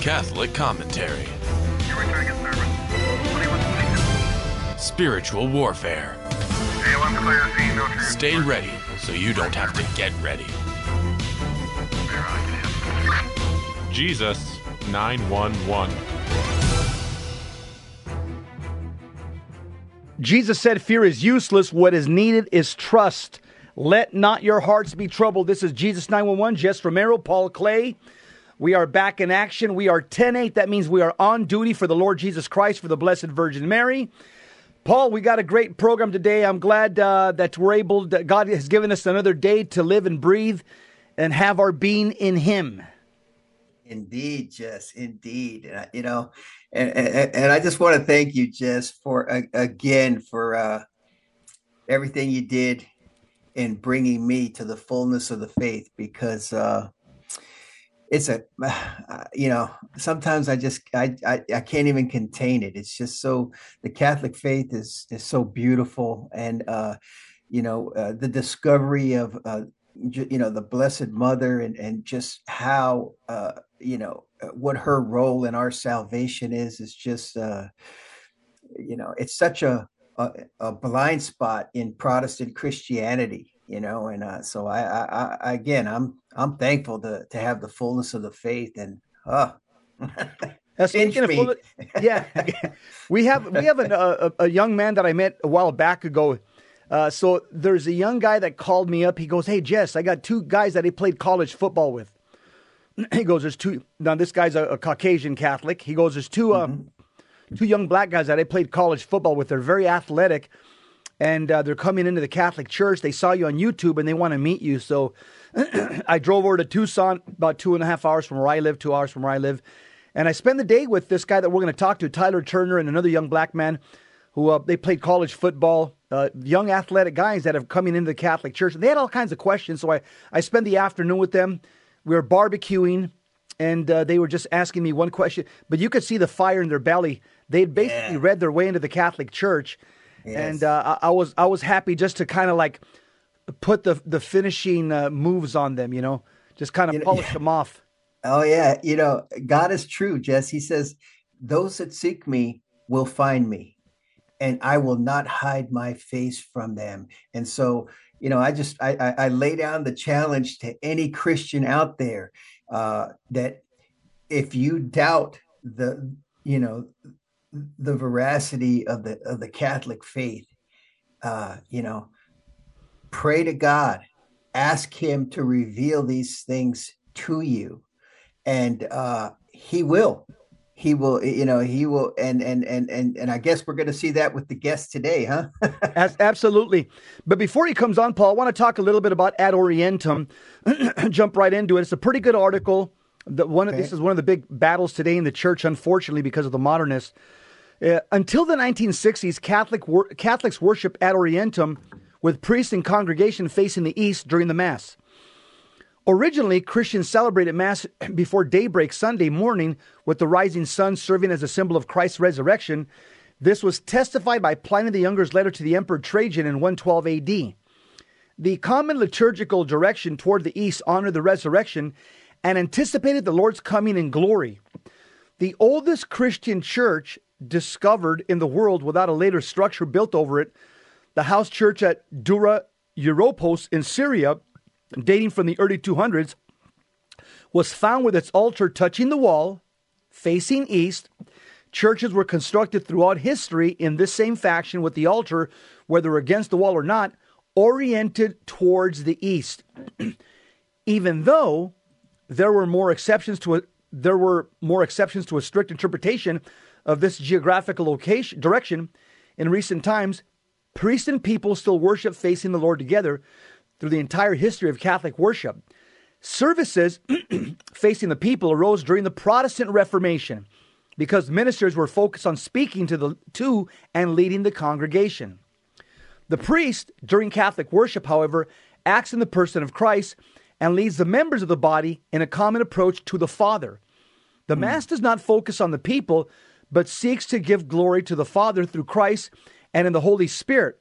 Catholic commentary. Spiritual warfare. Stay ready so you don't have to get ready. Jesus 911. Jesus said, Fear is useless. What is needed is trust. Let not your hearts be troubled. This is Jesus 911, Jess Romero, Paul Clay. We are back in action. We are 10 8. That means we are on duty for the Lord Jesus Christ, for the Blessed Virgin Mary. Paul, we got a great program today. I'm glad uh, that we're able, that God has given us another day to live and breathe and have our being in Him. Indeed, Jess. Indeed, and, you know, and, and, and I just want to thank you, Jess, for uh, again for uh, everything you did in bringing me to the fullness of the faith because uh, it's a you know sometimes i just I, I, I can't even contain it. It's just so the catholic faith is is so beautiful. And uh you know uh, the discovery of uh you know the blessed mother and and just how uh you know uh, what her role in our salvation is is just uh you know it's such a a, a blind spot in protestant christianity you know and uh, so I, I, I again i'm i'm thankful to to have the fullness of the faith and uh That's speaking of full, yeah, we have we have a, a, a, young man that I met a while back ago. Uh, so there's a young guy that called me up. He goes, "Hey Jess, I got two guys that he played college football with." he goes, "There's two." Now this guy's a, a Caucasian Catholic. He goes, "There's two um, mm-hmm. two young black guys that I played college football with. They're very athletic." And uh, they're coming into the Catholic Church. They saw you on YouTube and they want to meet you. So I drove over to Tucson, about two and a half hours from where I live, two hours from where I live. And I spent the day with this guy that we're going to talk to, Tyler Turner, and another young black man who uh, they played college football, uh, young athletic guys that have coming into the Catholic Church. And they had all kinds of questions. So I, I spent the afternoon with them. We were barbecuing, and uh, they were just asking me one question. But you could see the fire in their belly. They'd basically yeah. read their way into the Catholic Church Yes. And uh, I, I, was I was happy just to kind of like put the the finishing uh, moves on them, you know, just kind of you polish yeah. them off. Oh yeah, you know, God is true, Jess. He says, "Those that seek me will find me, and I will not hide my face from them." And so, you know, I just I, I, I lay down the challenge to any Christian out there uh, that if you doubt the you know the veracity of the of the Catholic faith. Uh, you know, pray to God, ask Him to reveal these things to you, and uh, He will. He will, you know, he will, and and and and and I guess we're going to see that with the guest today, huh? Absolutely. But before he comes on, Paul, I want to talk a little bit about Ad Orientem. Jump right into it. It's a pretty good article. The one, okay. this is one of the big battles today in the church, unfortunately, because of the modernists. Uh, until the 1960s, Catholic wor- Catholics worship ad orientem with priests and congregation facing the east during the Mass. Originally, Christians celebrated Mass before daybreak Sunday morning with the rising sun serving as a symbol of Christ's resurrection. This was testified by Pliny the Younger's letter to the Emperor Trajan in 112 AD. The common liturgical direction toward the east honored the resurrection and anticipated the Lord's coming in glory. The oldest Christian church discovered in the world without a later structure built over it. The house church at Dura Europos in Syria, dating from the early 200s, was found with its altar touching the wall, facing east. Churches were constructed throughout history in this same fashion, with the altar, whether against the wall or not, oriented towards the east. Even though there were more exceptions to a, there were more exceptions to a strict interpretation of this geographical location direction in recent times, priests and people still worship facing the Lord together through the entire history of Catholic worship. Services facing the people arose during the Protestant Reformation because ministers were focused on speaking to the to and leading the congregation. The priest during Catholic worship, however, acts in the person of Christ and leads the members of the body in a common approach to the Father. The mm. Mass does not focus on the people, but seeks to give glory to the Father through Christ and in the Holy Spirit.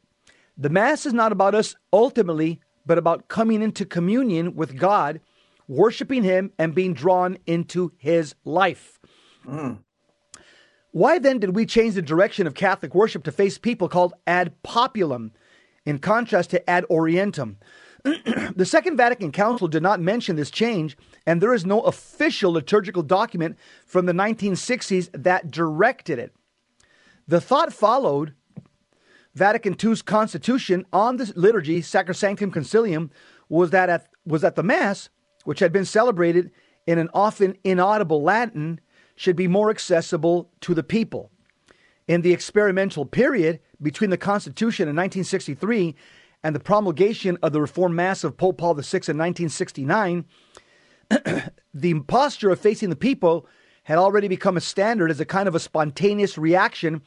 The Mass is not about us ultimately, but about coming into communion with God, worshiping Him, and being drawn into His life. Mm. Why then did we change the direction of Catholic worship to face people called ad populum, in contrast to ad orientem? the Second Vatican Council did not mention this change, and there is no official liturgical document from the 1960s that directed it. The thought followed Vatican II's constitution on the liturgy, Sacrosanctum Concilium, was that at, was that the Mass, which had been celebrated in an often inaudible Latin, should be more accessible to the people. In the experimental period between the Constitution in 1963 and the promulgation of the Reformed Mass of Pope Paul VI in 1969, the posture of facing the people had already become a standard as a kind of a spontaneous reaction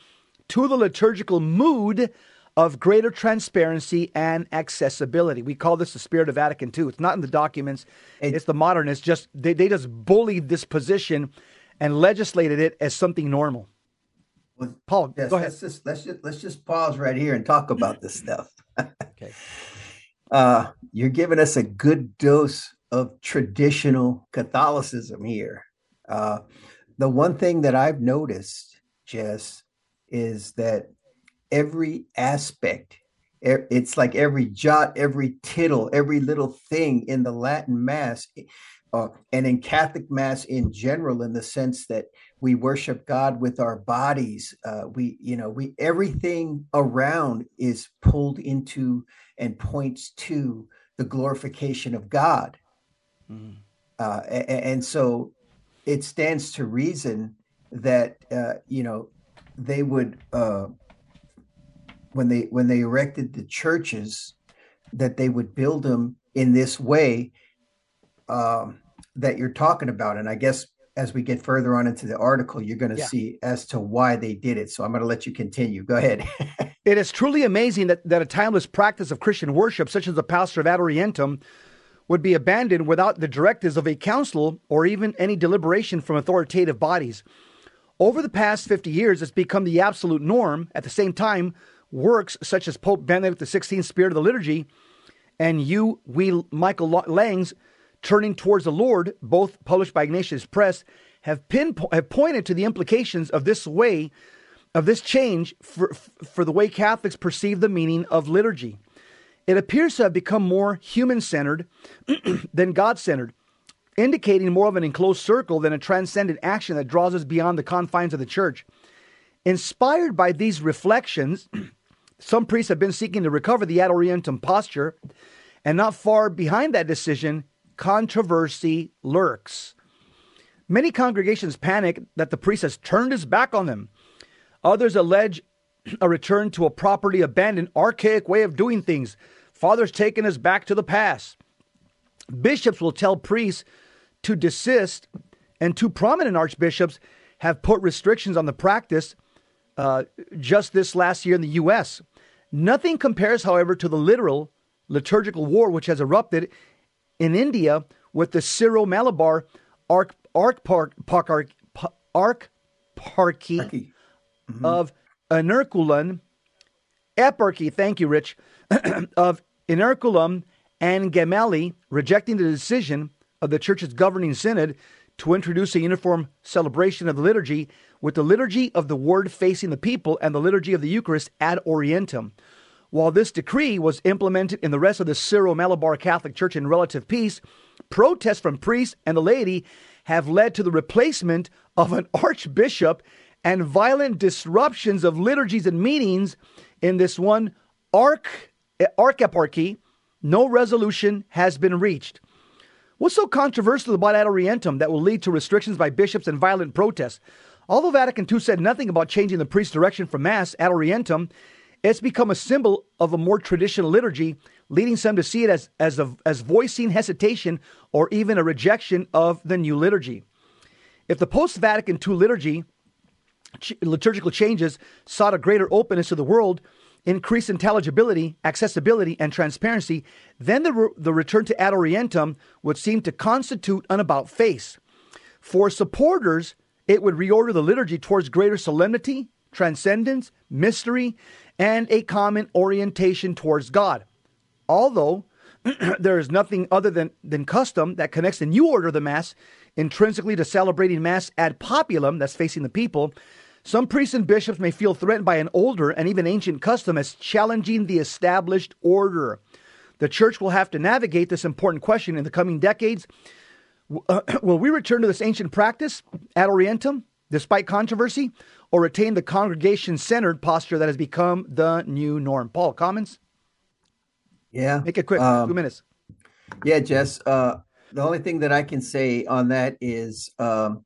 to the liturgical mood of greater transparency and accessibility. We call this the spirit of Vatican II. It's not in the documents. It's the modernists. Just they, they just bullied this position and legislated it as something normal. Paul, yes, go ahead. Let's just, let's just let's just pause right here and talk about this stuff. Okay. Uh, you're giving us a good dose of traditional Catholicism here. Uh, the one thing that I've noticed, Jess, is that every aspect, it's like every jot, every tittle, every little thing in the Latin Mass, uh, and in Catholic Mass in general, in the sense that we worship God with our bodies, uh, we, you know, we everything around is pulled into and points to the glorification of God. Mm. Uh, and, and, so it stands to reason that uh, you know they would uh, when they when they erected the churches that they would build them in this way um, that you're talking about. And i guess as we get further on into the article you're going to yeah. see as to why they did it. So i'm going to let you continue. Go ahead. It is truly amazing that, that a timeless practice of christian worship such as the pastor of ad orientem would be abandoned without the directives of a council or even any deliberation from authoritative bodies. Over the past 50 years, it's become the absolute norm. At the same time, works such as Pope Benedict XVI's Spirit of the Liturgy and Uwe Michael Lang's Turning Towards the Lord, both published by Ignatius Press, have, pinpo- have pointed to the implications of this way, of this change for, for the way Catholics perceive the meaning of liturgy. It appears to have become more human centered than God centered indicating more of an enclosed circle than a transcendent action that draws us beyond the confines of the church. Inspired by these reflections, some priests have been seeking to recover the ad orientem posture, and not far behind that decision, controversy lurks. Many congregations panic that the priest has turned his back on them. Others allege a return to a properly abandoned, archaic way of doing things. Father's taken us back to the past. Bishops will tell priests to desist, and two prominent archbishops have put restrictions on the practice uh, just this last year in the U.S. Nothing compares, however, to the literal liturgical war which has erupted in India with the Syro Malabar Arc Arch Park Park Arch Parky mm-hmm. of Ernakulam Eparchy. Thank you, Rich. of Ernakulam and Gemelli rejecting the decision of the church's governing synod to introduce a uniform celebration of the liturgy with the liturgy of the word facing the people and the liturgy of the Eucharist ad orientem. While this decree was implemented in the rest of the Syro Malabar Catholic Church in relative peace, protests from priests and the laity have led to the replacement of an archbishop and violent disruptions of liturgies and meetings in this one arch, eh, archeparchy. No resolution has been reached. What's so controversial about Ad Orientem that will lead to restrictions by bishops and violent protests? Although Vatican II said nothing about changing the priest's direction from Mass, Ad Orientem, it's become a symbol of a more traditional liturgy, leading some to see it as, as, a, as voicing hesitation or even a rejection of the new liturgy. If the post Vatican II liturgy, liturgical changes sought a greater openness to the world, increased intelligibility, accessibility, and transparency, then the, the return to ad orientem would seem to constitute an about face. For supporters, it would reorder the liturgy towards greater solemnity, transcendence, mystery, and a common orientation towards God. Although there is nothing other than, than custom that connects the new order of the Mass intrinsically to celebrating Mass ad populum, that's facing the people, some priests and bishops may feel threatened by an older and even ancient custom as challenging the established order. The church will have to navigate this important question in the coming decades. Uh, will we return to this ancient practice ad orientem, despite controversy, or retain the congregation centered posture that has become the new norm? Paul, comments? Yeah. Make it quick, um, two minutes. Yeah, Jess. Uh, the only thing that I can say on that is um,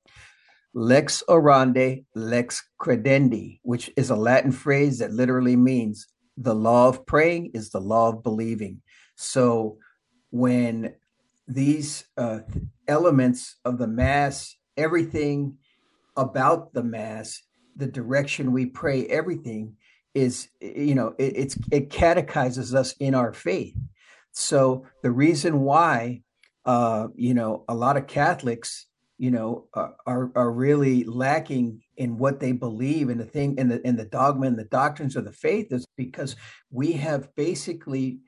lex orandi, lex credendi, which is a Latin phrase that literally means the law of praying is the law of believing. So when these uh, elements of the Mass, everything about the Mass, the direction we pray, everything is, you know, it, it's it catechizes us in our faith. So the reason why, uh, you know, a lot of Catholics, you know, are are really lacking in what they believe in the thing in the in the dogma and the doctrines of the faith is because we have basically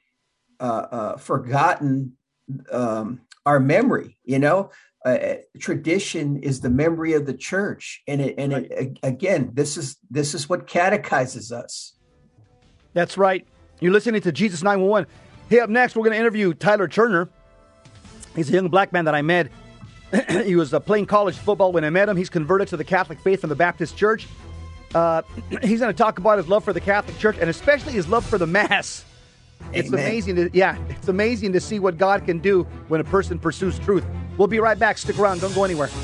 uh, uh, forgotten um, our memory. You know, uh, uh, tradition is the memory of the church, and it and right. it, again, this is this is what catechizes us. That's right. You're listening to Jesus 911. Hey, up next, we're going to interview Tyler Turner. He's a young black man that I met. he was uh, playing college football when I met him. He's converted to the Catholic faith from the Baptist Church. Uh, he's going to talk about his love for the Catholic Church and especially his love for the Mass. It's Amen. amazing to yeah, it's amazing to see what God can do when a person pursues truth. We'll be right back. Stick around. Don't go anywhere.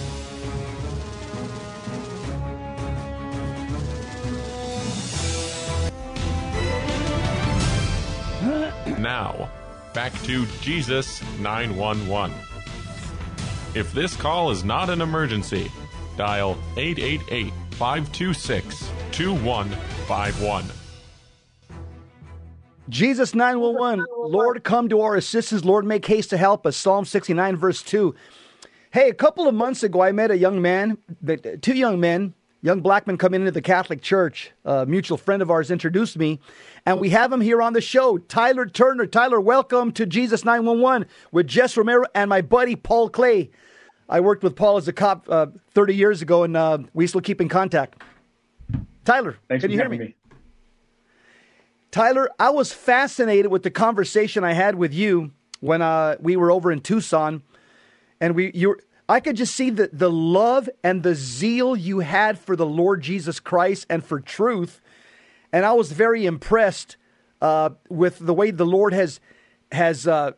Now, back to Jesus 911. If this call is not an emergency, dial 888 526 2151. Jesus 911, Lord, come to our assistance. Lord, make haste to help us. Psalm 69, verse 2. Hey, a couple of months ago, I met a young man, two young men, young black men coming into the Catholic Church. A mutual friend of ours introduced me, and we have him here on the show. Tyler Turner. Tyler, welcome to Jesus 911 with Jess Romero and my buddy Paul Clay. I worked with Paul as a cop uh, 30 years ago, and uh, we still keep in contact. Tyler, Thanks can you hear me? me? Tyler, I was fascinated with the conversation I had with you when uh, we were over in Tucson, and we you I could just see the the love and the zeal you had for the Lord Jesus Christ and for truth, and I was very impressed uh, with the way the Lord has has. Uh,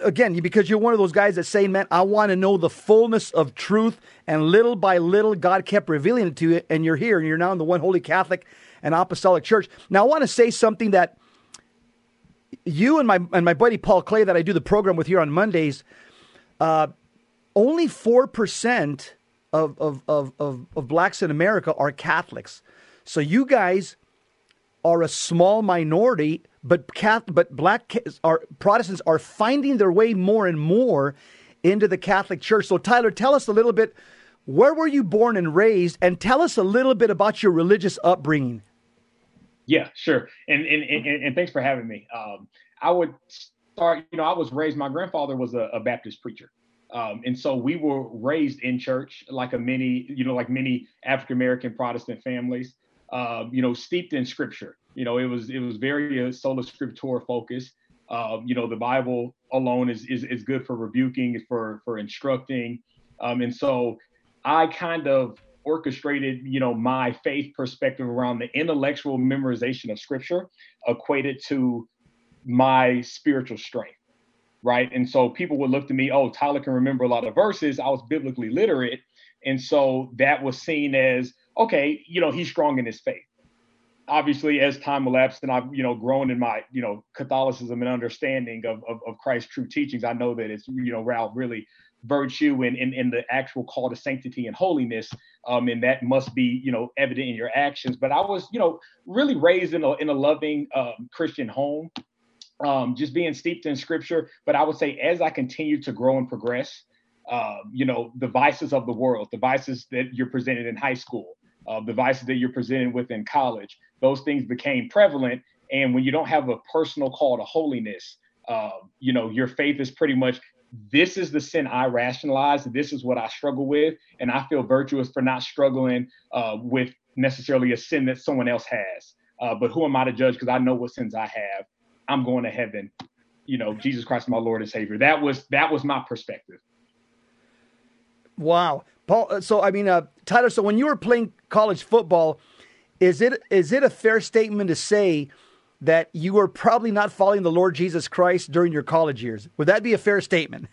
again, because you're one of those guys that say, man, I want to know the fullness of truth. And little by little, God kept revealing it to you. And you're here and you're now in the one holy Catholic and apostolic church. Now, I want to say something that you and my, and my buddy Paul Clay, that I do the program with here on Mondays, uh, only 4% of, of, of, of, of blacks in America are Catholics. So you guys are a small minority, but Catholic, but black are Protestants are finding their way more and more into the Catholic Church. So Tyler, tell us a little bit. Where were you born and raised, and tell us a little bit about your religious upbringing. Yeah, sure. And and and, and thanks for having me. Um, I would start. You know, I was raised. My grandfather was a, a Baptist preacher. Um, and so we were raised in church, like a many, you know, like many African American Protestant families, uh, you know, steeped in Scripture. You know, it was it was very uh, sola scriptura focused. Uh, you know, the Bible alone is is is good for rebuking, for for instructing, um, and so I kind of orchestrated, you know, my faith perspective around the intellectual memorization of Scripture, equated to my spiritual strength right? And so people would look to me, oh, Tyler can remember a lot of verses. I was biblically literate. And so that was seen as, okay, you know, he's strong in his faith. Obviously, as time elapsed and I've, you know, grown in my, you know, Catholicism and understanding of, of, of Christ's true teachings, I know that it's, you know, Ralph really virtue and in, in, the actual call to sanctity and holiness. Um, and that must be, you know, evident in your actions. But I was, you know, really raised in a, in a loving um, Christian home um, just being steeped in scripture. But I would say as I continue to grow and progress, uh, you know, the vices of the world, the vices that you're presented in high school, uh, the vices that you're presented with in college, those things became prevalent. And when you don't have a personal call to holiness, uh, you know, your faith is pretty much this is the sin I rationalize. This is what I struggle with, and I feel virtuous for not struggling uh, with necessarily a sin that someone else has. Uh, but who am I to judge? Because I know what sins I have. I'm going to heaven. You know, Jesus Christ, my Lord and Savior. That was that was my perspective. Wow, Paul. Uh, so I mean, uh, Tyler. So when you were playing college football, is it is it a fair statement to say that you were probably not following the Lord Jesus Christ during your college years? Would that be a fair statement?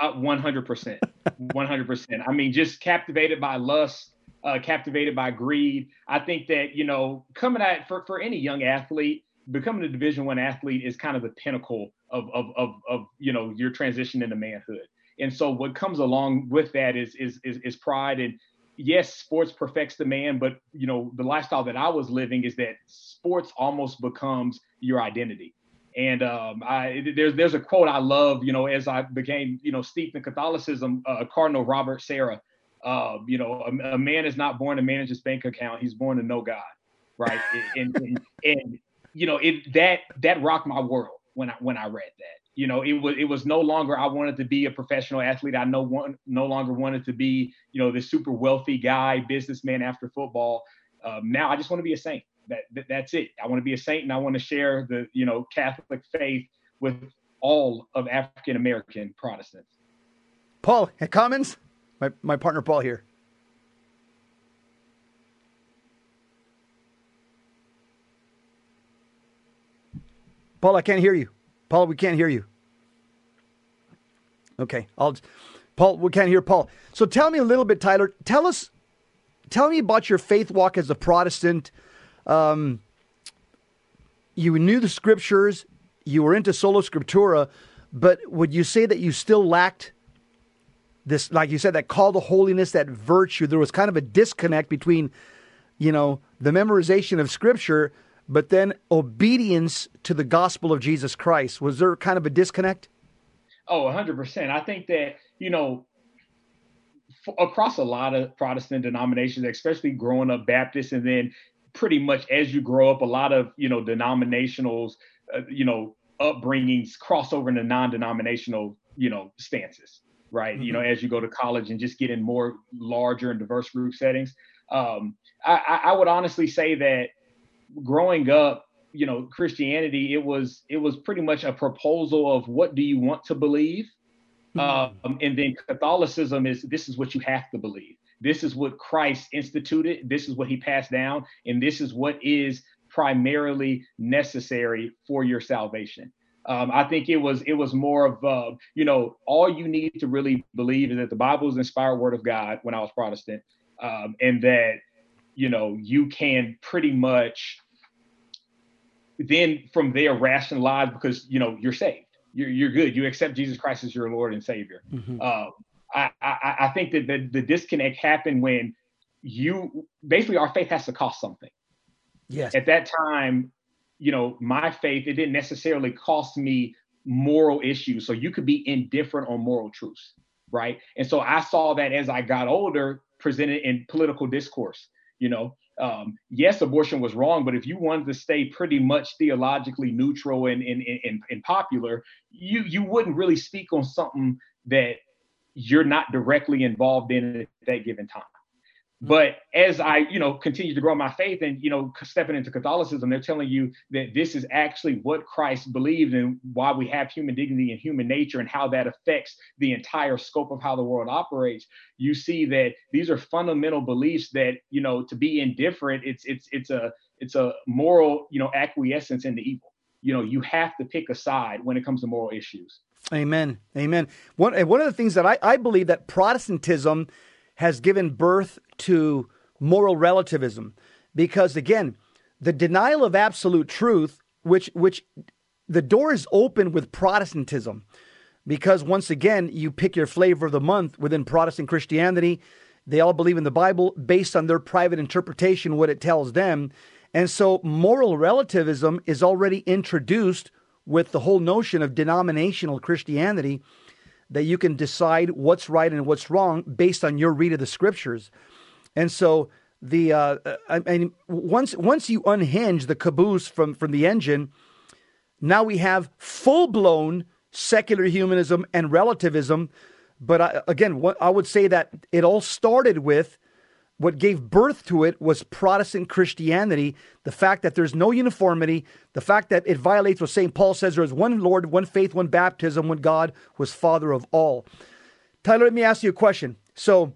Uh, one hundred percent, one hundred percent. I mean, just captivated by lust, uh, captivated by greed. I think that you know, coming at for for any young athlete, becoming a Division One athlete is kind of the pinnacle of of of of you know your transition into manhood. And so what comes along with that is is is, is pride and yes, sports perfects the man, but you know, the lifestyle that I was living is that sports almost becomes your identity. And um, I, there's there's a quote I love, you know, as I became, you know, steeped in Catholicism, uh, Cardinal Robert Sarah, uh, you know, a, a, man is not born to manage his bank account; he's born to know God, right? and, and, and you know, it that that rocked my world when I when I read that you know, it was it was no longer I wanted to be a professional athlete. I no one no longer wanted to be, you know, this super wealthy guy, businessman after football. Um, now I just want to be a saint. That, that that's it. I want to be a saint, and I want to share the you know Catholic faith with all of African American Protestants. Paul, comments? My my partner Paul here. Paul, I can't hear you. Paul, we can't hear you. Okay, I'll. Paul, we can't hear Paul. So tell me a little bit, Tyler. Tell us, tell me about your faith walk as a Protestant. Um, you knew the scriptures, you were into sola scriptura, but would you say that you still lacked this, like you said, that call to holiness, that virtue? There was kind of a disconnect between, you know, the memorization of scripture but then obedience to the gospel of Jesus Christ. Was there kind of a disconnect? Oh, 100%. I think that, you know, f- across a lot of Protestant denominations, especially growing up Baptist, and then pretty much as you grow up, a lot of, you know, denominationals, uh, you know, upbringings cross over into non denominational, you know, stances, right? Mm-hmm. You know, mm-hmm. as you go to college and just get in more larger and diverse group settings. Um, I, I would honestly say that growing up, you know, Christianity, it was it was pretty much a proposal of what do you want to believe, mm-hmm. um, and then Catholicism is this is what you have to believe. This is what Christ instituted. This is what He passed down, and this is what is primarily necessary for your salvation. Um, I think it was it was more of uh, you know all you need to really believe is that the Bible is inspired word of God. When I was Protestant, um, and that you know, you can pretty much then from there rationalize because you know you're saved. You're you're good. You accept Jesus Christ as your Lord and Savior. Mm-hmm. Uh, I, I, I think that the, the disconnect happened when you basically our faith has to cost something. Yes. At that time, you know, my faith it didn't necessarily cost me moral issues. So you could be indifferent on moral truths, right? And so I saw that as I got older, presented in political discourse. You know, um, yes, abortion was wrong, but if you wanted to stay pretty much theologically neutral and, and, and, and popular, you you wouldn't really speak on something that you're not directly involved in at that given time. Mm-hmm. But as I, you know, continue to grow my faith and, you know, stepping into Catholicism, they're telling you that this is actually what Christ believed and why we have human dignity and human nature and how that affects the entire scope of how the world operates. You see that these are fundamental beliefs that, you know, to be indifferent, it's it's it's a it's a moral, you know, acquiescence in the evil. You know, you have to pick a side when it comes to moral issues. Amen. Amen. One one of the things that I, I believe that Protestantism has given birth to moral relativism. Because again the denial of absolute truth which which the door is open with protestantism. Because once again you pick your flavor of the month within protestant christianity. They all believe in the bible based on their private interpretation what it tells them. And so moral relativism is already introduced with the whole notion of denominational christianity that you can decide what's right and what's wrong based on your read of the scriptures. And so the uh, I mean once once you unhinge the caboose from from the engine, now we have full blown secular humanism, and relativism. But I, again, what I would say that it all started with what gave birth to it was Protestant Christianity. The fact that there's no uniformity, the fact that it violates what St. Paul says there is one Lord, one faith, one baptism, one God was Father of all. Tyler, let me ask you a question. So,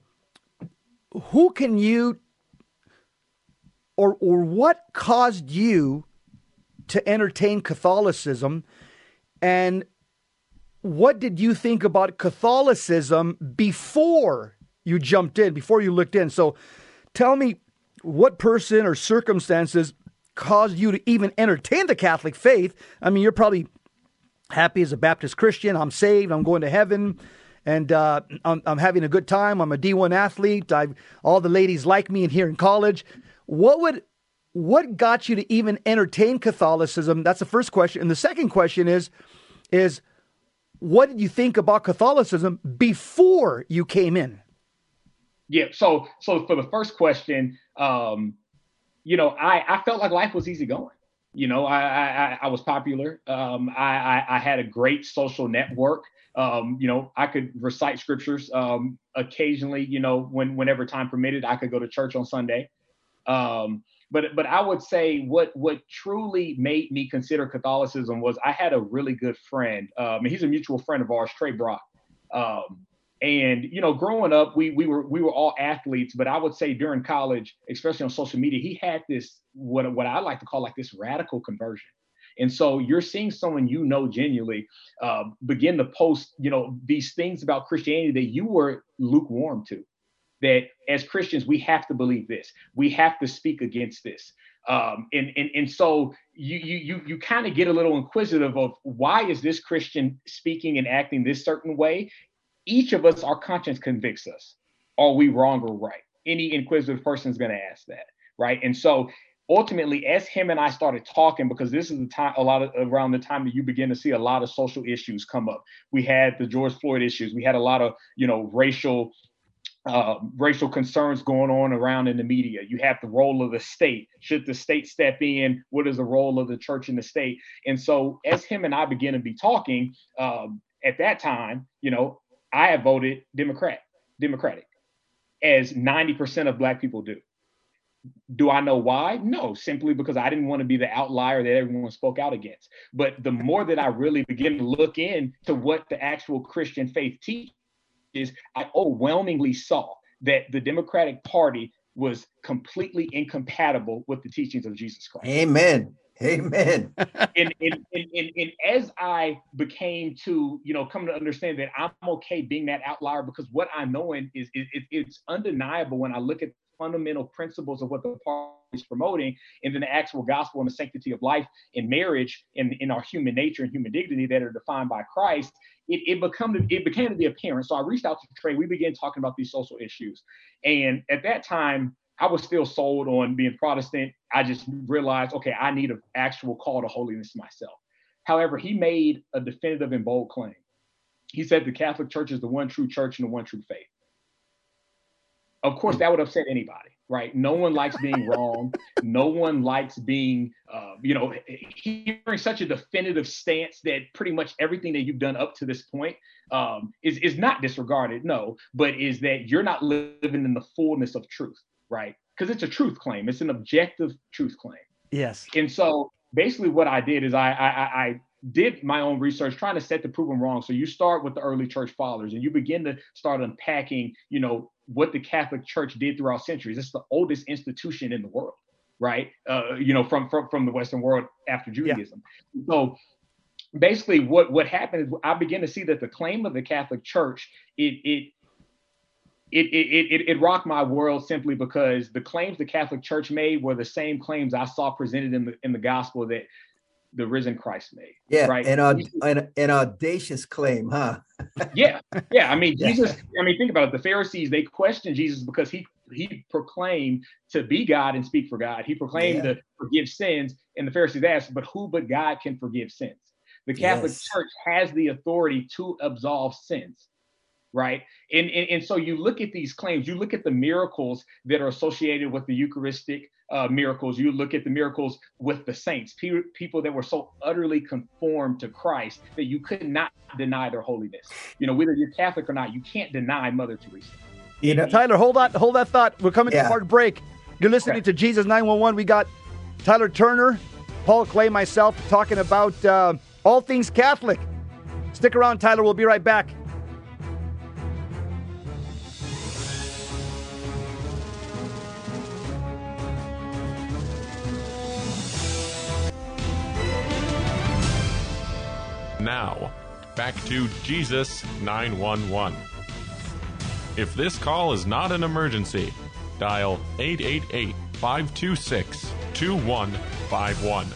who can you or or what caused you to entertain Catholicism and what did you think about Catholicism before you jumped in, before you looked in? So tell me what person or circumstances caused you to even entertain the Catholic faith. I mean, you're probably happy as a Baptist Christian. I'm saved. I'm going to heaven. And uh, I'm, I'm, having a good time. I'm a D1 athlete. I've, all the ladies like me in here in college. What would what got you to even entertain Catholicism? That's the first question. And the second question is, is what did you think about Catholicism before you came in? Yeah. So, so for the first question, um, you know, I, I felt like life was easy going. You know, I, I, I was popular. Um, I, I, I had a great social network. Um, you know, I could recite scriptures. Um, occasionally, you know, when whenever time permitted, I could go to church on Sunday. Um, but but I would say what what truly made me consider Catholicism was I had a really good friend. Um, he's a mutual friend of ours, Trey Brock. Um, and you know, growing up, we we were we were all athletes, but I would say during college, especially on social media, he had this what what I like to call like this radical conversion. And so you're seeing someone you know genuinely uh, begin to post, you know, these things about Christianity that you were lukewarm to that as Christians, we have to believe this. We have to speak against this. Um, and, and, and so you, you, you, you kind of get a little inquisitive of why is this Christian speaking and acting this certain way? Each of us, our conscience convicts us. Are we wrong or right? Any inquisitive person is going to ask that, right? And so ultimately, as him and I started talking, because this is the time, a lot of around the time that you begin to see a lot of social issues come up. We had the George Floyd issues. We had a lot of, you know, racial uh, racial concerns going on around in the media. You have the role of the state. Should the state step in? What is the role of the church in the state? And so, as him and I begin to be talking, um, at that time, you know, I have voted Democrat, Democratic, as 90% of Black people do. Do I know why? No, simply because I didn't want to be the outlier that everyone spoke out against. But the more that I really begin to look into what the actual Christian faith teaches, I overwhelmingly saw that the Democratic Party was completely incompatible with the teachings of Jesus Christ. Amen. Amen. and, and, and, and, as I became to, you know, come to understand that I'm okay being that outlier because what I know is, is, is it's undeniable when I look at fundamental principles of what the party is promoting, and then the actual gospel and the sanctity of life and marriage and in our human nature and human dignity that are defined by Christ, it, it become it became to be apparent. So I reached out to Trey. We began talking about these social issues, and at that time, I was still sold on being Protestant. I just realized, okay, I need an actual call to holiness myself. However, he made a definitive and bold claim. He said the Catholic Church is the one true church and the one true faith. Of course, that would upset anybody, right? No one likes being wrong. no one likes being, uh, you know, hearing such a definitive stance that pretty much everything that you've done up to this point um, is is not disregarded. No, but is that you're not living in the fullness of truth, right? Because it's a truth claim. It's an objective truth claim. Yes. And so basically, what I did is I, I, I did my own research trying to set the prove them wrong. So you start with the early church fathers and you begin to start unpacking, you know, what the Catholic Church did throughout centuries. It's the oldest institution in the world, right? Uh, you know, from, from from the Western world after Judaism. Yeah. So basically, what what happened is I began to see that the claim of the Catholic Church it it it, it, it, it rocked my world simply because the claims the Catholic Church made were the same claims I saw presented in the in the gospel that the risen Christ made. Yeah, right. And an, an, an audacious claim, huh? yeah, yeah. I mean, Jesus. I mean, think about it. The Pharisees they questioned Jesus because he he proclaimed to be God and speak for God. He proclaimed yeah. to forgive sins, and the Pharisees asked, "But who but God can forgive sins?" The Catholic yes. Church has the authority to absolve sins right? And, and, and so you look at these claims, you look at the miracles that are associated with the Eucharistic uh, miracles. You look at the miracles with the saints, pe- people that were so utterly conformed to Christ that you could not deny their holiness. You know, whether you're Catholic or not, you can't deny Mother Teresa. You know, Tyler, hold on, hold that thought. We're coming yeah. to a hard break. You're listening okay. to Jesus 911. We got Tyler Turner, Paul Clay, myself talking about uh, all things Catholic. Stick around, Tyler. We'll be right back. Now, back to Jesus 911. If this call is not an emergency, dial 888 526 2151.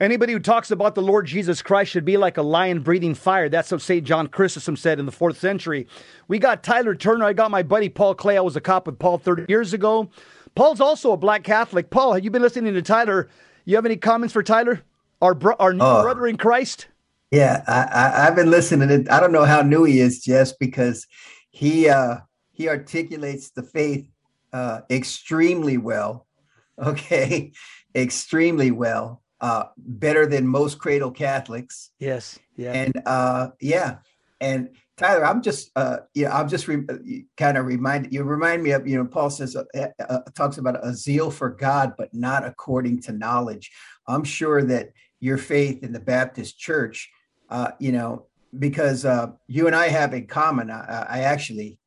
Anybody who talks about the Lord Jesus Christ should be like a lion breathing fire. That's what St. John Chrysostom said in the fourth century. We got Tyler Turner. I got my buddy Paul Clay. I was a cop with Paul 30 years ago. Paul's also a black Catholic. Paul, have you been listening to Tyler? You have any comments for Tyler? Our bro- our new oh, brother in Christ? Yeah, I, I, have been listening. I don't know how new he is, just because he uh, he articulates the faith uh, extremely well. Okay, extremely well. Uh, better than most cradle Catholics. Yes. Yeah. And uh, yeah, and Tyler, I'm just, uh, you know, I'm just re- kind of remind you remind me of, you know, Paul says uh, uh, talks about a zeal for God, but not according to knowledge. I'm sure that your faith in the Baptist Church, uh, you know, because uh, you and I have in common. I, I, actually,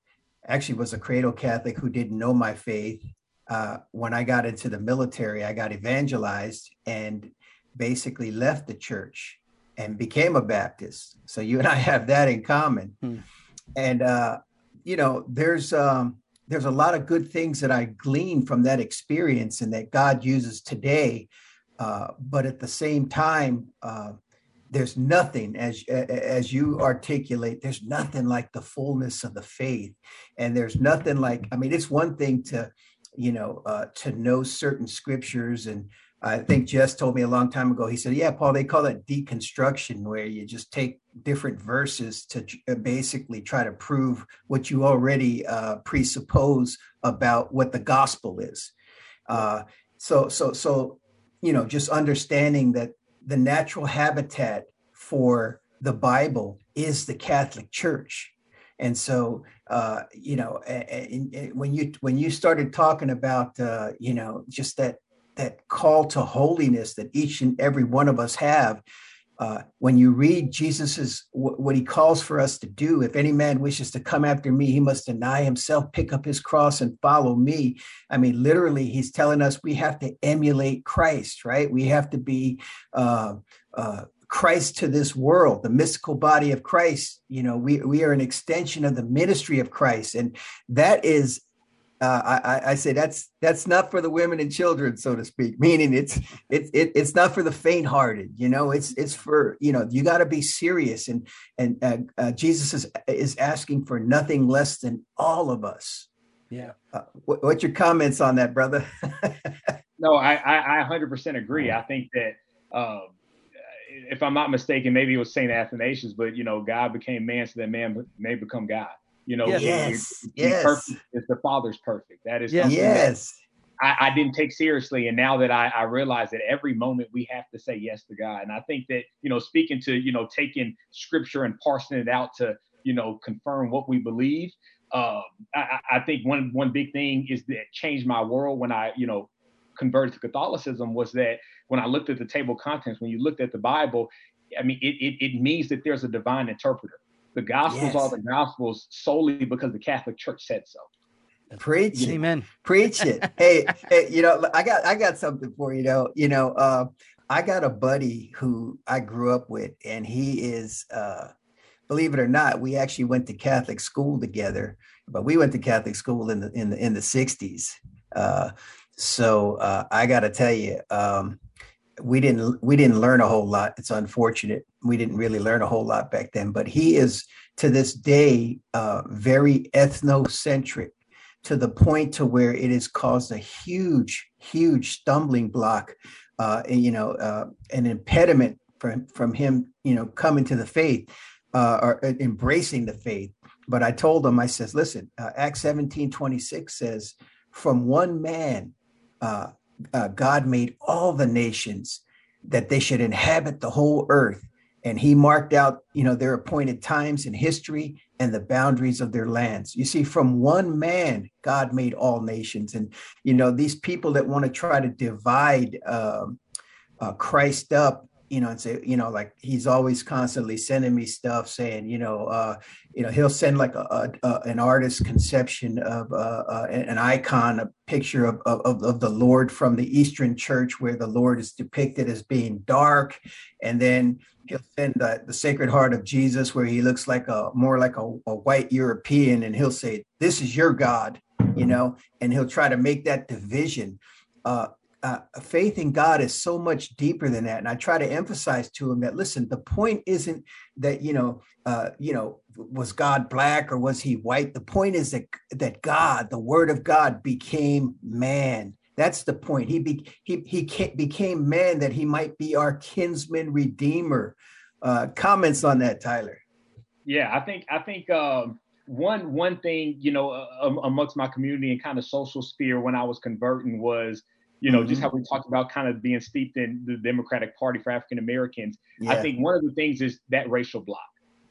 actually was a cradle Catholic who didn't know my faith. Uh, when I got into the military, I got evangelized and basically left the church and became a Baptist. So you and I have that in common. Hmm. And uh, you know, there's um, there's a lot of good things that I gleaned from that experience and that God uses today uh, but at the same time, uh, there's nothing as as you articulate. There's nothing like the fullness of the faith, and there's nothing like. I mean, it's one thing to, you know, uh, to know certain scriptures, and I think Jess told me a long time ago. He said, "Yeah, Paul, they call that deconstruction, where you just take different verses to uh, basically try to prove what you already uh, presuppose about what the gospel is." So, so, so you know, just understanding that the natural habitat for the Bible is the Catholic Church. And so, uh, you know, when you when you started talking about, uh, you know, just that that call to holiness that each and every one of us have, uh, when you read Jesus's what he calls for us to do, if any man wishes to come after me, he must deny himself, pick up his cross, and follow me. I mean, literally, he's telling us we have to emulate Christ, right? We have to be uh, uh, Christ to this world, the mystical body of Christ. You know, we we are an extension of the ministry of Christ, and that is uh, I, I, say that's that's not for the women and children, so to speak. Meaning it's it's it, it's not for the faint-hearted. You know, it's it's for you know you got to be serious, and and uh, uh, Jesus is is asking for nothing less than all of us. Yeah. Uh, what, what's your comments on that, brother? no, I, I I 100% agree. I think that. Um, if I'm not mistaken, maybe it was Saint Athanasius, but you know, God became man so that man may become God. You know, yes, yes. perfect is the Father's perfect. That is yes. yes. I, I, didn't take seriously, and now that I, I realize that every moment we have to say yes to God, and I think that you know, speaking to you know, taking Scripture and parsing it out to you know, confirm what we believe. Um, I, I think one one big thing is that changed my world when I you know converted to Catholicism was that when I looked at the table of contents, when you looked at the Bible, I mean, it, it, it means that there's a divine interpreter. The Gospels yes. are the Gospels solely because the Catholic Church said so. Preach it. Amen. Preach it. hey, hey, you know, I got I got something for you know. You know, uh, I got a buddy who I grew up with, and he is uh, believe it or not, we actually went to Catholic school together, but we went to Catholic school in the in the in the 60s. Uh, so uh, I got to tell you, um, we didn't we didn't learn a whole lot. It's unfortunate we didn't really learn a whole lot back then. But he is to this day uh, very ethnocentric to the point to where it has caused a huge, huge stumbling block, uh, you know, uh, an impediment from from him, you know, coming to the faith uh, or uh, embracing the faith. But I told him, I says, listen, uh, Acts 17, 26 says, from one man, uh, God made all the nations that they should inhabit the whole earth. And he marked out, you know, their appointed times in history and the boundaries of their lands. You see, from one man, God made all nations. And, you know, these people that want to try to divide um, uh, Christ up you know, and say, you know, like he's always constantly sending me stuff saying, you know, uh, you know, he'll send like a, a, a an artist's conception of uh, uh, an icon, a picture of, of of the Lord from the Eastern Church, where the Lord is depicted as being dark, and then he'll send the, the Sacred Heart of Jesus, where he looks like a more like a, a white European, and he'll say, "This is your God," you know, and he'll try to make that division. Uh, uh, faith in God is so much deeper than that. And I try to emphasize to him that listen, the point isn't that you know, uh, you know, was God black or was he white? The point is that that God, the Word of God, became man. That's the point. He be, he he became man that he might be our kinsman redeemer. Uh, comments on that, Tyler? Yeah, I think I think um, one one thing you know uh, amongst my community and kind of social sphere when I was converting was you know, mm-hmm. just how we talked about kind of being steeped in the Democratic Party for African Americans. Yeah. I think one of the things is that racial block,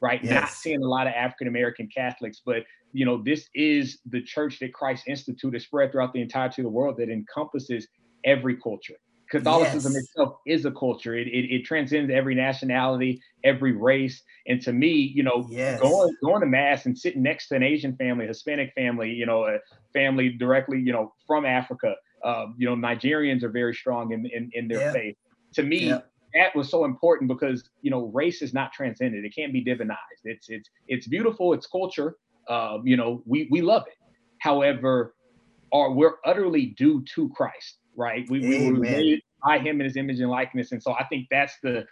right? Yes. Not seeing a lot of African American Catholics, but you know, this is the church that Christ instituted, spread throughout the entirety of the world that encompasses every culture. Catholicism yes. itself is a culture. It, it, it transcends every nationality, every race. And to me, you know, yes. going going to mass and sitting next to an Asian family, Hispanic family, you know, a family directly, you know, from Africa, um, you know, Nigerians are very strong in in, in their yeah. faith. To me, yeah. that was so important because you know, race is not transcended. It can't be divinized. It's it's it's beautiful. It's culture. Um, you know, we we love it. However, are we're utterly due to Christ, right? We, we were made by Him in His image and likeness, and so I think that's the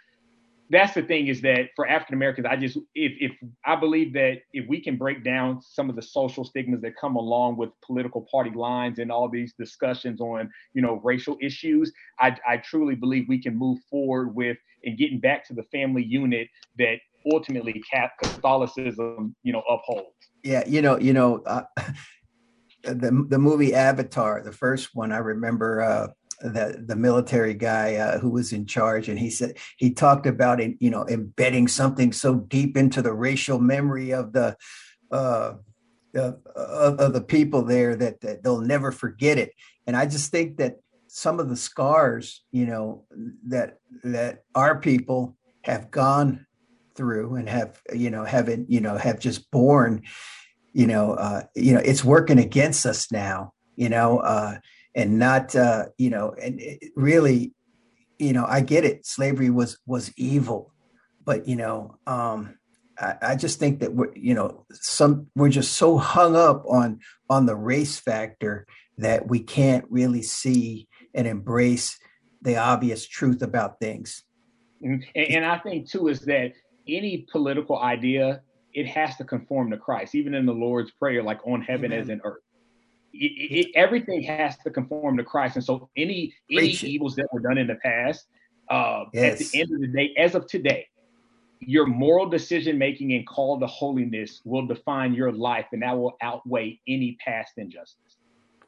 that's the thing is that for African Americans, I just if if I believe that if we can break down some of the social stigmas that come along with political party lines and all these discussions on you know racial issues, I I truly believe we can move forward with and getting back to the family unit that ultimately Catholicism you know upholds. Yeah, you know, you know. Uh, the the movie Avatar, the first one, I remember uh, the the military guy uh, who was in charge, and he said he talked about you know embedding something so deep into the racial memory of the uh, of, of the people there that, that they'll never forget it. And I just think that some of the scars, you know, that that our people have gone through and have you know haven't you know have just born you know uh you know it's working against us now you know uh and not uh, you know and really you know i get it slavery was was evil but you know um I, I just think that we're you know some we're just so hung up on on the race factor that we can't really see and embrace the obvious truth about things mm-hmm. and, and i think too is that any political idea it has to conform to christ even in the lord's prayer like on heaven Amen. as in earth it, it, everything has to conform to Christ. And so any any evils that were done in the past, uh, yes. at the end of the day, as of today, your moral decision making and call to holiness will define your life, and that will outweigh any past injustice.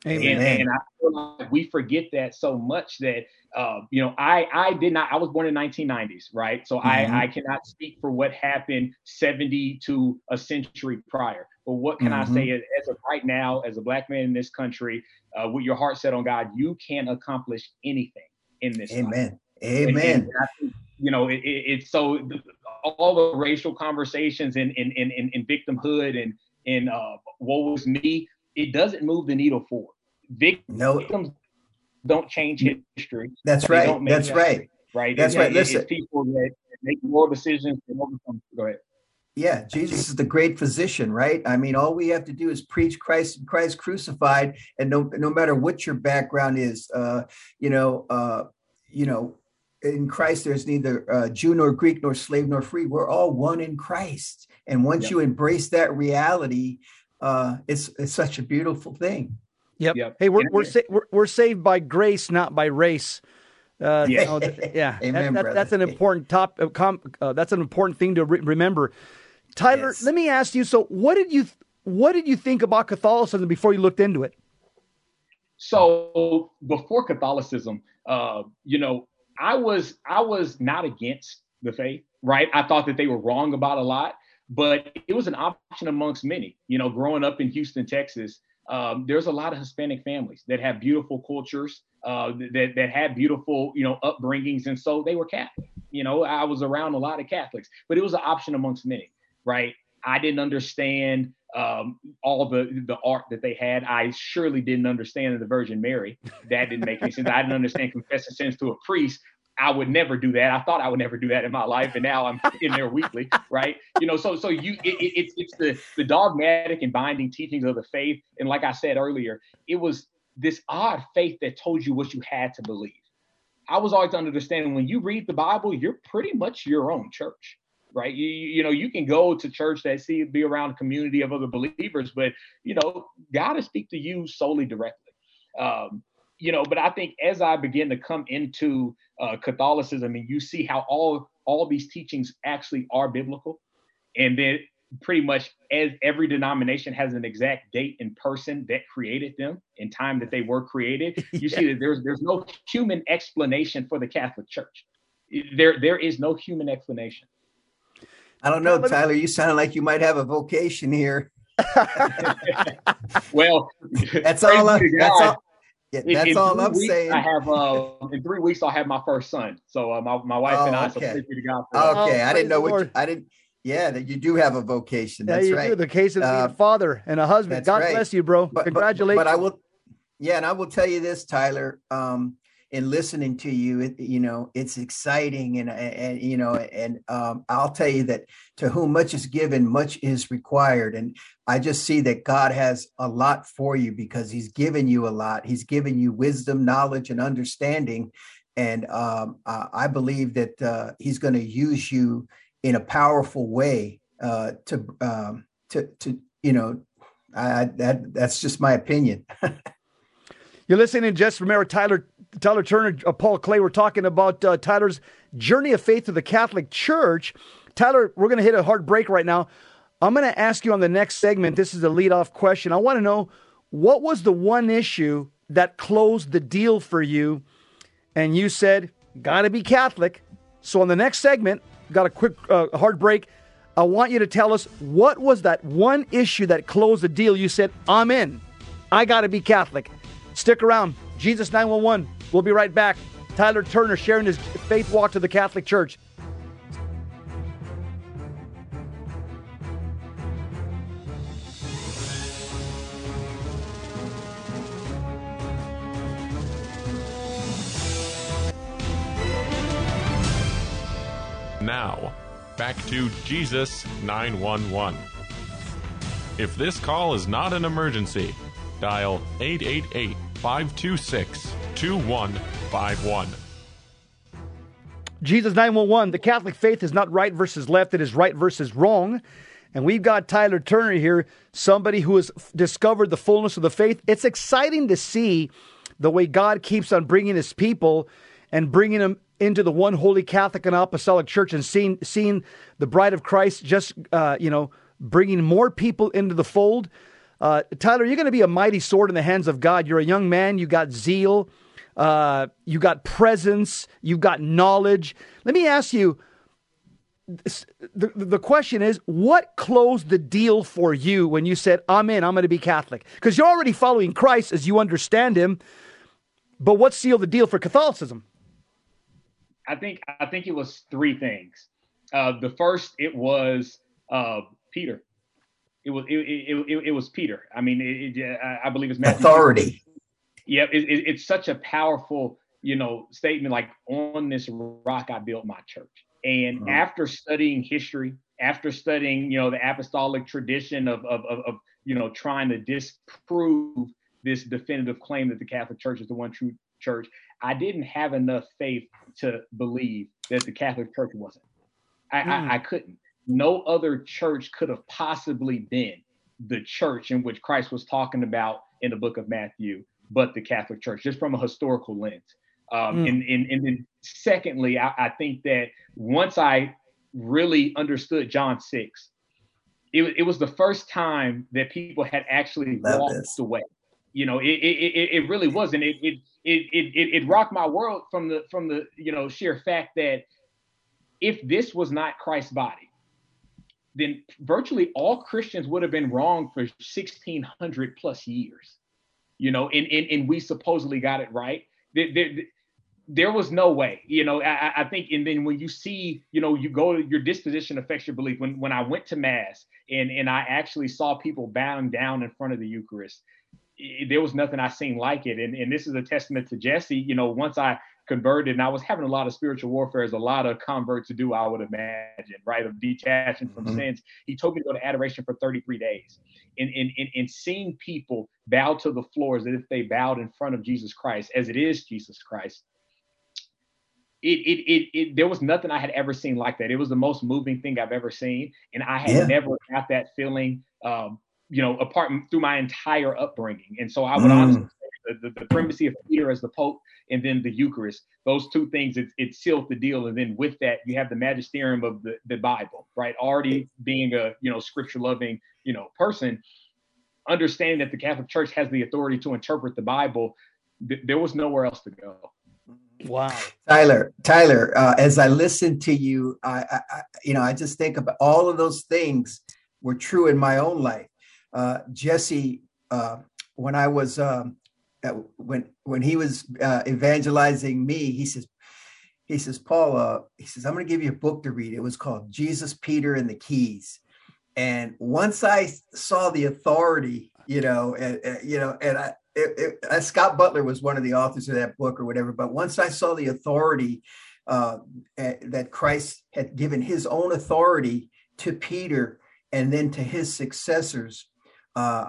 Amen. And, and I feel like we forget that so much that uh, you know I I did not I was born in 1990s right so mm-hmm. I I cannot speak for what happened 70 to a century prior but what can mm-hmm. I say as of right now as a black man in this country uh, with your heart set on God you can accomplish anything in this Amen life. Amen and, and you know it, it, it's so all the racial conversations and in in, in, in victimhood and and uh, woe was me it doesn't move the needle forward victims no. don't change history. That's right. That's right. Right. That's right. Listen, it's people that make more decisions Go ahead. Yeah, Jesus is the great physician, right? I mean, all we have to do is preach Christ, Christ crucified, and no, no matter what your background is, uh, you know, uh, you know, in Christ, there's neither uh, Jew nor Greek nor slave nor free. We're all one in Christ, and once yep. you embrace that reality, uh, it's it's such a beautiful thing. Yep. yep. Hey, we're we're, sa- we're, we're saved by grace, not by race. Uh, yeah, know, th- yeah. Amen, that, that, that's an important top. Uh, com, uh, that's an important thing to re- remember. Tyler, yes. let me ask you. So, what did you what did you think about Catholicism before you looked into it? So before Catholicism, uh, you know, I was I was not against the faith, right? I thought that they were wrong about a lot, but it was an option amongst many. You know, growing up in Houston, Texas, um, there's a lot of Hispanic families that have beautiful cultures, uh, that that had beautiful, you know, upbringings, and so they were Catholic. You know, I was around a lot of Catholics, but it was an option amongst many, right? I didn't understand um, all the the art that they had. I surely didn't understand the Virgin Mary. That didn't make any sense. I didn't understand confessing sins to a priest. I would never do that. I thought I would never do that in my life, and now I'm in there weekly, right? You know, so so you it, it, it's it's the the dogmatic and binding teachings of the faith, and like I said earlier, it was this odd faith that told you what you had to believe. I was always understanding when you read the Bible, you're pretty much your own church right? You, you know, you can go to church that see be around a community of other believers, but you know, God to speak to you solely directly. Um, you know, but I think as I begin to come into uh, Catholicism, and you see how all all these teachings actually are biblical, and then pretty much as every denomination has an exact date and person that created them and time that they were created, you yeah. see that there's there's no human explanation for the Catholic Church. There there is no human explanation. I don't know, Tyler. You sound like you might have a vocation here. well, that's all. I, that's all. Yeah, that's in, all I'm weeks, saying. I have uh, in three weeks I'll have my first son. So uh, my my wife oh, and I. Okay. So okay, I didn't know what you, I didn't. Yeah, that you do have a vocation. That's yeah, you right. Do. The case of being a father and a husband. God right. bless you, bro. But, Congratulations. But, but, I will. Yeah, and I will tell you this, Tyler. Um, in listening to you it, you know it's exciting and and you know and um, i'll tell you that to whom much is given much is required and i just see that god has a lot for you because he's given you a lot. He's given you wisdom knowledge and understanding and um, i believe that uh, he's going to use you in a powerful way uh, to um, to to you know I, that that's just my opinion. You're listening to Jesse Romero, Tyler Tyler Turner, uh, Paul Clay. We're talking about uh, Tyler's journey of faith to the Catholic Church. Tyler, we're going to hit a hard break right now. I'm going to ask you on the next segment. This is a lead-off question. I want to know what was the one issue that closed the deal for you, and you said, "Got to be Catholic." So on the next segment, got a quick uh, hard break. I want you to tell us what was that one issue that closed the deal. You said, "I'm in. I got to be Catholic." Stick around. Jesus 911. We'll be right back. Tyler Turner sharing his faith walk to the Catholic Church. Now, back to Jesus 911. If this call is not an emergency, dial 888 526 2151. Jesus 911, the Catholic faith is not right versus left, it is right versus wrong. And we've got Tyler Turner here, somebody who has discovered the fullness of the faith. It's exciting to see the way God keeps on bringing his people and bringing them into the one holy Catholic and Apostolic Church and seeing, seeing the bride of Christ just, uh, you know, bringing more people into the fold. Uh, Tyler, you're going to be a mighty sword in the hands of God. You're a young man. You got zeal. Uh, you got presence. You've got knowledge. Let me ask you. The, the question is, what closed the deal for you when you said, I'm in, I'm going to be Catholic? Because you're already following Christ as you understand him. But what sealed the deal for Catholicism? I think I think it was three things. Uh, the first, it was uh, Peter. It was it, it, it, it was Peter. I mean, it, it, I believe it's Matthew. authority. Yeah, it's such a powerful you know statement. Like on this rock, I built my church. And mm-hmm. after studying history, after studying you know the apostolic tradition of, of of, of you know trying to disprove this definitive claim that the Catholic Church is the one true church, I didn't have enough faith to believe that the Catholic Church wasn't. I, mm. I, I couldn't no other church could have possibly been the church in which Christ was talking about in the book of Matthew, but the Catholic Church, just from a historical lens. Um, mm. and, and, and then secondly, I, I, think that once I really understood John 6, it, it was the first time that people had actually Love walked this. away. You know, it it, it really was, and it, it it it it rocked my world from the from the you know sheer fact that if this was not Christ's body, then virtually all Christians would have been wrong for 1600 plus years. You know, and and, and we supposedly got it right. There, there, there was no way, you know. I, I, think, and then when you see, you know, you go, your disposition affects your belief. When when I went to mass and and I actually saw people bowing down in front of the Eucharist, it, there was nothing I seen like it. And and this is a testament to Jesse. You know, once I converted and I was having a lot of spiritual warfare as a lot of converts do, I would imagine, right? Of detaching from mm-hmm. sins. He told me to go to adoration for 33 days. And, and, and, and seeing people bow to the floor as if they bowed in front of Jesus Christ, as it is Jesus Christ. It, it, it, it, there was nothing I had ever seen like that. It was the most moving thing I've ever seen. And I had yeah. never got that feeling, um, you know, apart through my entire upbringing. And so I would mm. honestly the, the, the primacy of Peter as the Pope and then the Eucharist. Those two things, it, it sealed the deal. And then with that, you have the magisterium of the, the Bible, right? Already being a, you know, scripture loving, you know, person, understanding that the Catholic Church has the authority to interpret the Bible, th- there was nowhere else to go. Wow, Tyler, Tyler. Uh, as I listen to you, I, I, you know, I just think about all of those things were true in my own life. Uh, Jesse, uh, when I was um, when when he was uh, evangelizing me, he says, he says, Paul, uh, he says, I'm going to give you a book to read. It was called Jesus, Peter, and the Keys. And once I saw the authority, you know, and, and you know, and I, it, it, uh, Scott Butler was one of the authors of that book or whatever. But once I saw the authority uh, that Christ had given His own authority to Peter and then to his successors, uh,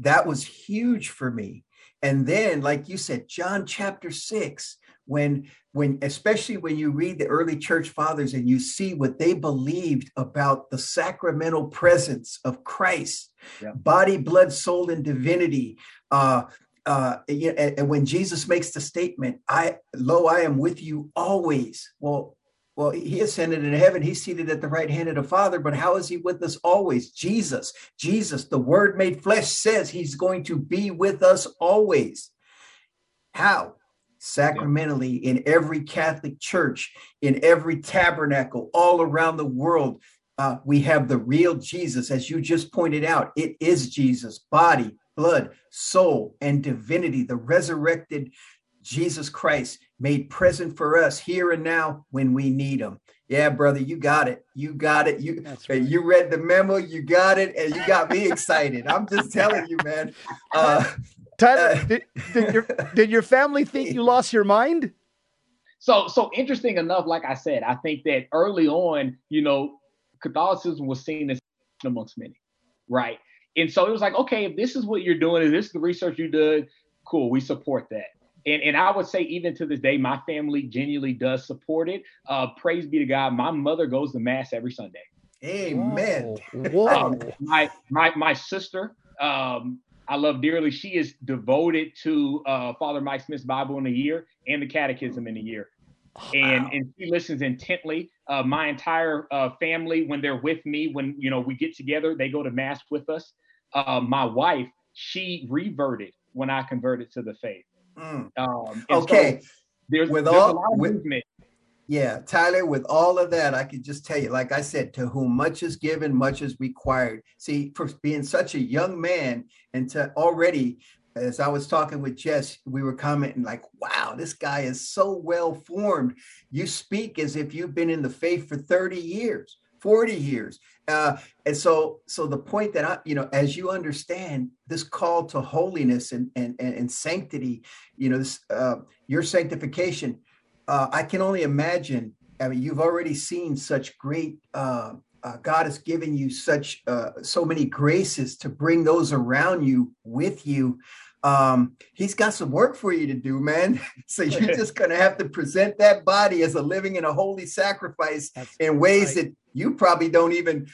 that was huge for me. And then, like you said, John chapter six, when when especially when you read the early church fathers and you see what they believed about the sacramental presence of Christ, yeah. body, blood, soul, and divinity. Uh, uh, and, and when Jesus makes the statement, "I lo, I am with you always." Well, well, he ascended into heaven. He's seated at the right hand of the Father. But how is he with us always? Jesus, Jesus, the Word made flesh, says he's going to be with us always. How? Sacramentally in every Catholic church, in every tabernacle, all around the world. Uh, we have the real Jesus, as you just pointed out. It is Jesus, body, blood, soul, and divinity, the resurrected Jesus Christ made present for us here and now when we need him. Yeah, brother, you got it. You got it. You right. you read the memo, you got it, and you got me excited. I'm just telling you, man. Uh, Tyler, uh, did, did, your did your family think you lost your mind? So so interesting enough, like I said, I think that early on, you know, Catholicism was seen as amongst many, right? And so it was like, okay, if this is what you're doing, if this is the research you did, cool, we support that and, and I would say even to this day, my family genuinely does support it. Uh, praise be to God. My mother goes to mass every Sunday. Amen. Whoa. Um, my my my sister, um, I love dearly. She is devoted to uh, Father Mike Schmitz Bible in a year and the Catechism in a year. Oh, and wow. and she listens intently. Uh, my entire uh, family, when they're with me, when you know we get together, they go to mass with us. Uh, my wife, she reverted when I converted to the faith. Mm. Um, okay. So there's, with there's all, a lot of with. Yeah, Tyler, with all of that, I could just tell you, like I said, to whom much is given, much is required. See, for being such a young man and to already, as I was talking with Jess, we were commenting like, wow, this guy is so well formed. You speak as if you've been in the faith for 30 years. 40 years uh, and so so the point that i you know as you understand this call to holiness and and and, and sanctity you know this uh, your sanctification uh, i can only imagine i mean you've already seen such great uh, uh, God has given you such uh, so many graces to bring those around you with you um, he's got some work for you to do, man. so you're just going to have to present that body as a living and a holy sacrifice That's in ways right. that you probably don't even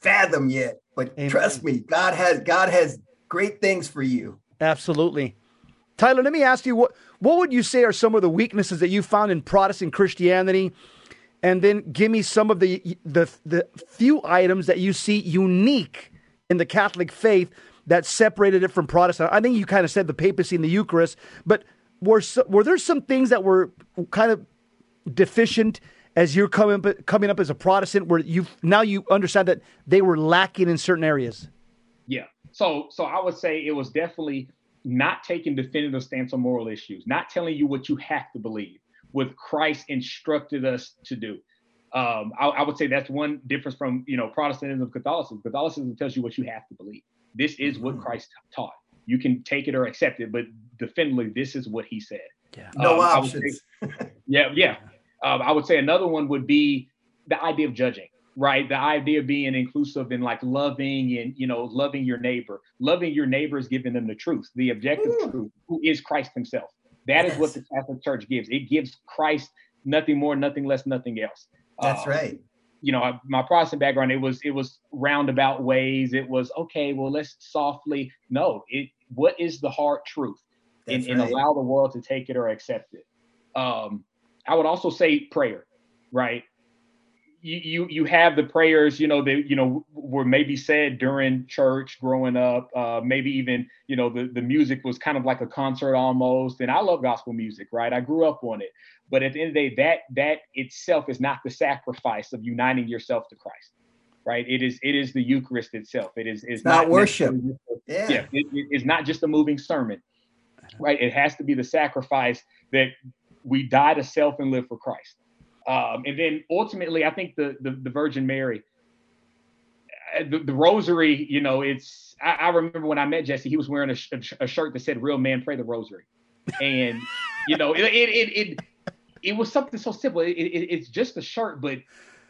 fathom yet. But Amen. trust me, God has God has great things for you. Absolutely. Tyler, let me ask you what what would you say are some of the weaknesses that you found in Protestant Christianity? And then give me some of the the the few items that you see unique in the Catholic faith that separated it from Protestant. I think you kind of said the papacy and the Eucharist, but were were there some things that were kind of deficient as you're coming up, coming up as a Protestant, where you now you understand that they were lacking in certain areas? Yeah. So so I would say it was definitely not taking definitive stance on moral issues, not telling you what you have to believe, what Christ instructed us to do. Um, I, I, would say that's one difference from you know Protestantism, Catholicism. Catholicism tells you what you have to believe. This is what mm-hmm. Christ taught. You can take it or accept it, but definitively, this is what He said. Yeah. No um, options. Say, yeah, yeah. Um, I would say another one would be the idea of judging right? The idea of being inclusive and like loving and you know loving your neighbor. Loving your neighbor is giving them the truth the objective Ooh. truth who is christ himself. That yes. is what the catholic church gives. It gives christ nothing more nothing less nothing else. That's um, right. you know my protestant background it was it was roundabout ways. It was okay well let's softly no it what is the hard truth? And, right. and allow the world to take it or accept it. Um i would also say prayer right? You you you have the prayers you know that you know were maybe said during church growing up uh maybe even you know the the music was kind of like a concert almost and i love gospel music right? I grew up on it. But at the end of the day that that itself is not the sacrifice of uniting yourself to christ right? It is it is the eucharist itself. It is it's not, not worship. yeah, yeah it, it's not just a moving sermon right? It has to be the sacrifice that we die to self and live for christ um, and then ultimately, I think the the, the Virgin Mary, uh, the, the, rosary, you know, it's. I, I, remember when I met Jesse, he was wearing a, a, shirt that said "Real man pray the rosary," and you know, it it it it, it was something so simple. It, it, it's just a shirt, but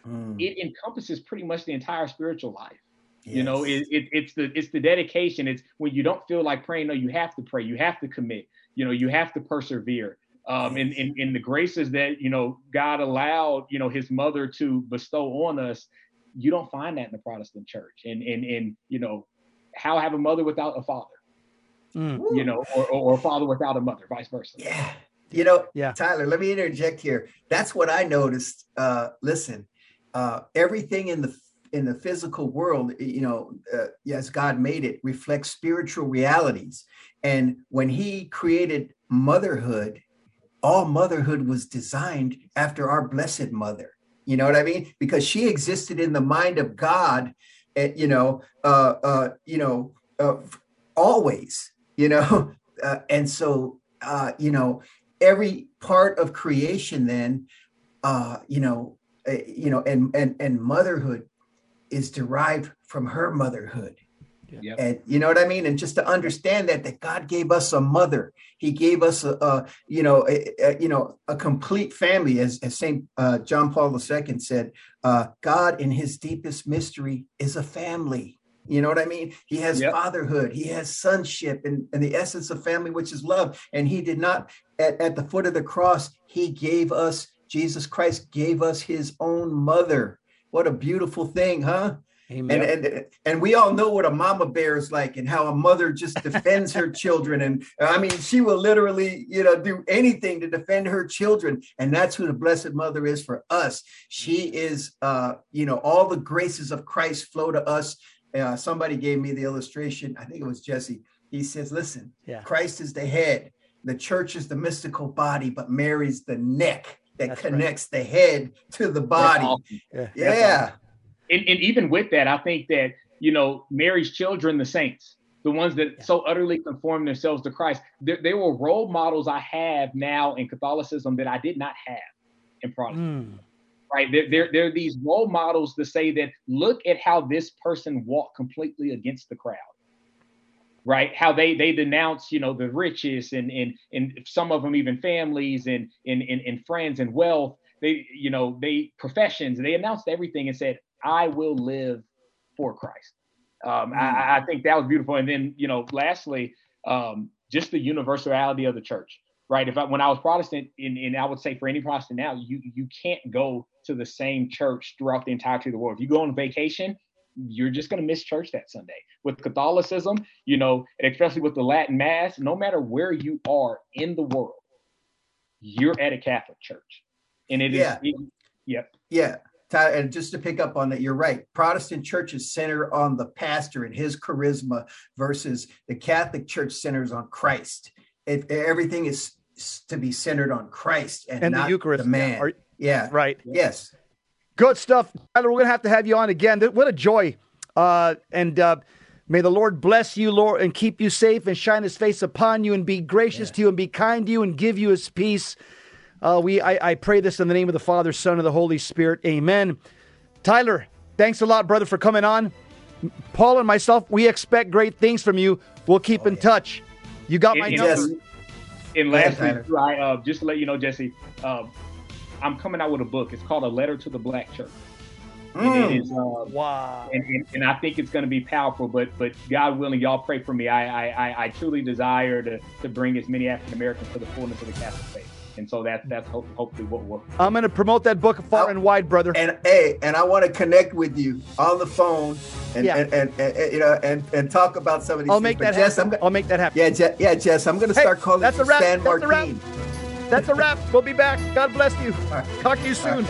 mm. it encompasses pretty much the entire spiritual life. Yes. You know, it, it, it's the it's the dedication. It's when you don't feel like praying. No, you have to pray. You have to commit. You know, you have to persevere um, in, in, in the graces that you know God allowed you know His mother to bestow on us. You don't find that in the Protestant church, and and and you know how have a mother without a father, mm. you know, or, or a father without a mother, vice versa. Yeah, you know, yeah. Tyler, let me interject here. That's what I noticed. Uh, listen, uh, everything in the in the physical world, you know, uh, yes, God made it reflects spiritual realities. And when He created motherhood, all motherhood was designed after our blessed mother. You know what I mean? Because she existed in the mind of God, you know, uh, uh, you know, uh, always, you know, uh, and so, uh, you know, every part of creation, then, uh, you know, uh, you know, and and and motherhood is derived from her motherhood. Yep. And you know what I mean? And just to understand that that God gave us a mother, He gave us a, a you know a, a, you know a complete family, as, as Saint uh, John Paul II said. Uh, God, in His deepest mystery, is a family. You know what I mean? He has yep. fatherhood, he has sonship, and, and the essence of family, which is love. And He did not at, at the foot of the cross. He gave us Jesus Christ gave us His own mother. What a beautiful thing, huh? Amen. And, and and we all know what a mama bear is like and how a mother just defends her children. And I mean, she will literally, you know, do anything to defend her children. And that's who the Blessed Mother is for us. She is, uh, you know, all the graces of Christ flow to us. Uh, somebody gave me the illustration. I think it was Jesse. He says, listen, yeah. Christ is the head. The church is the mystical body, but Mary's the neck that that's connects right. the head to the body. Awesome. Yeah. yeah. Awesome and, and even with that, I think that you know Mary's children, the saints, the ones that yeah. so utterly conform themselves to Christ, they, they, were role models I have now in Catholicism that I did not have in Protestant. Mm. Right, they're, they're, they're these role models to say that look at how this person walked completely against the crowd right how they they denounce you know the riches and and and some of them even families and and and, and friends and wealth they you know they professions they announced everything and said I will live for Christ. Um, mm. I, I, think that was beautiful. And then, you know, lastly, um, just the universality of the church, right? If I, when I was Protestant, and, and I would say for any Protestant now, you you can't go to the same church throughout the entirety of the world. If you go on vacation, you're just going to miss church that Sunday. With Catholicism, you know, especially with the Latin Mass, no matter where you are in the world, you're at a Catholic church, and it yeah. is. It, yep. Yeah and just to pick up on that, you're right. Protestant churches center on the pastor and his charisma versus the Catholic Church centers on Christ. If everything is to be centered on Christ and, and not the Eucharist, the man. Are, yeah, right. Yes, good stuff, Tyler. We're gonna have to have you on again. What a joy! Uh, and uh, may the Lord bless you, Lord, and keep you safe, and shine His face upon you, and be gracious yeah. to you, and be kind to you, and give you His peace. Uh, we, I, I pray this in the name of the Father, Son, and the Holy Spirit. Amen. Tyler, thanks a lot, brother, for coming on. Paul and myself, we expect great things from you. We'll keep oh, in yeah. touch. You got my number. And lastly, I, uh, just to let you know, Jesse, uh, I'm coming out with a book. It's called A Letter to the Black Church. Mm. It is, uh, wow. And, and, and, I think it's going to be powerful. But but God willing, y'all pray for me. I I, I truly desire to, to bring as many African Americans to the fullness of the Catholic faith. And so that's that's hopefully what we'll. I'm going to promote that book far I'll, and wide, brother. And hey, and I want to connect with you on the phone and yeah. and, and, and, you know and, and talk about some of these. I'll make that Jess, happen. Gonna, I'll make that happen. Yeah, Je- yeah, Jess. I'm going to start hey, calling that's you a wrap. San Martin. That's a wrap. That's a wrap. We'll be back. God bless you. Right. Talk to you soon.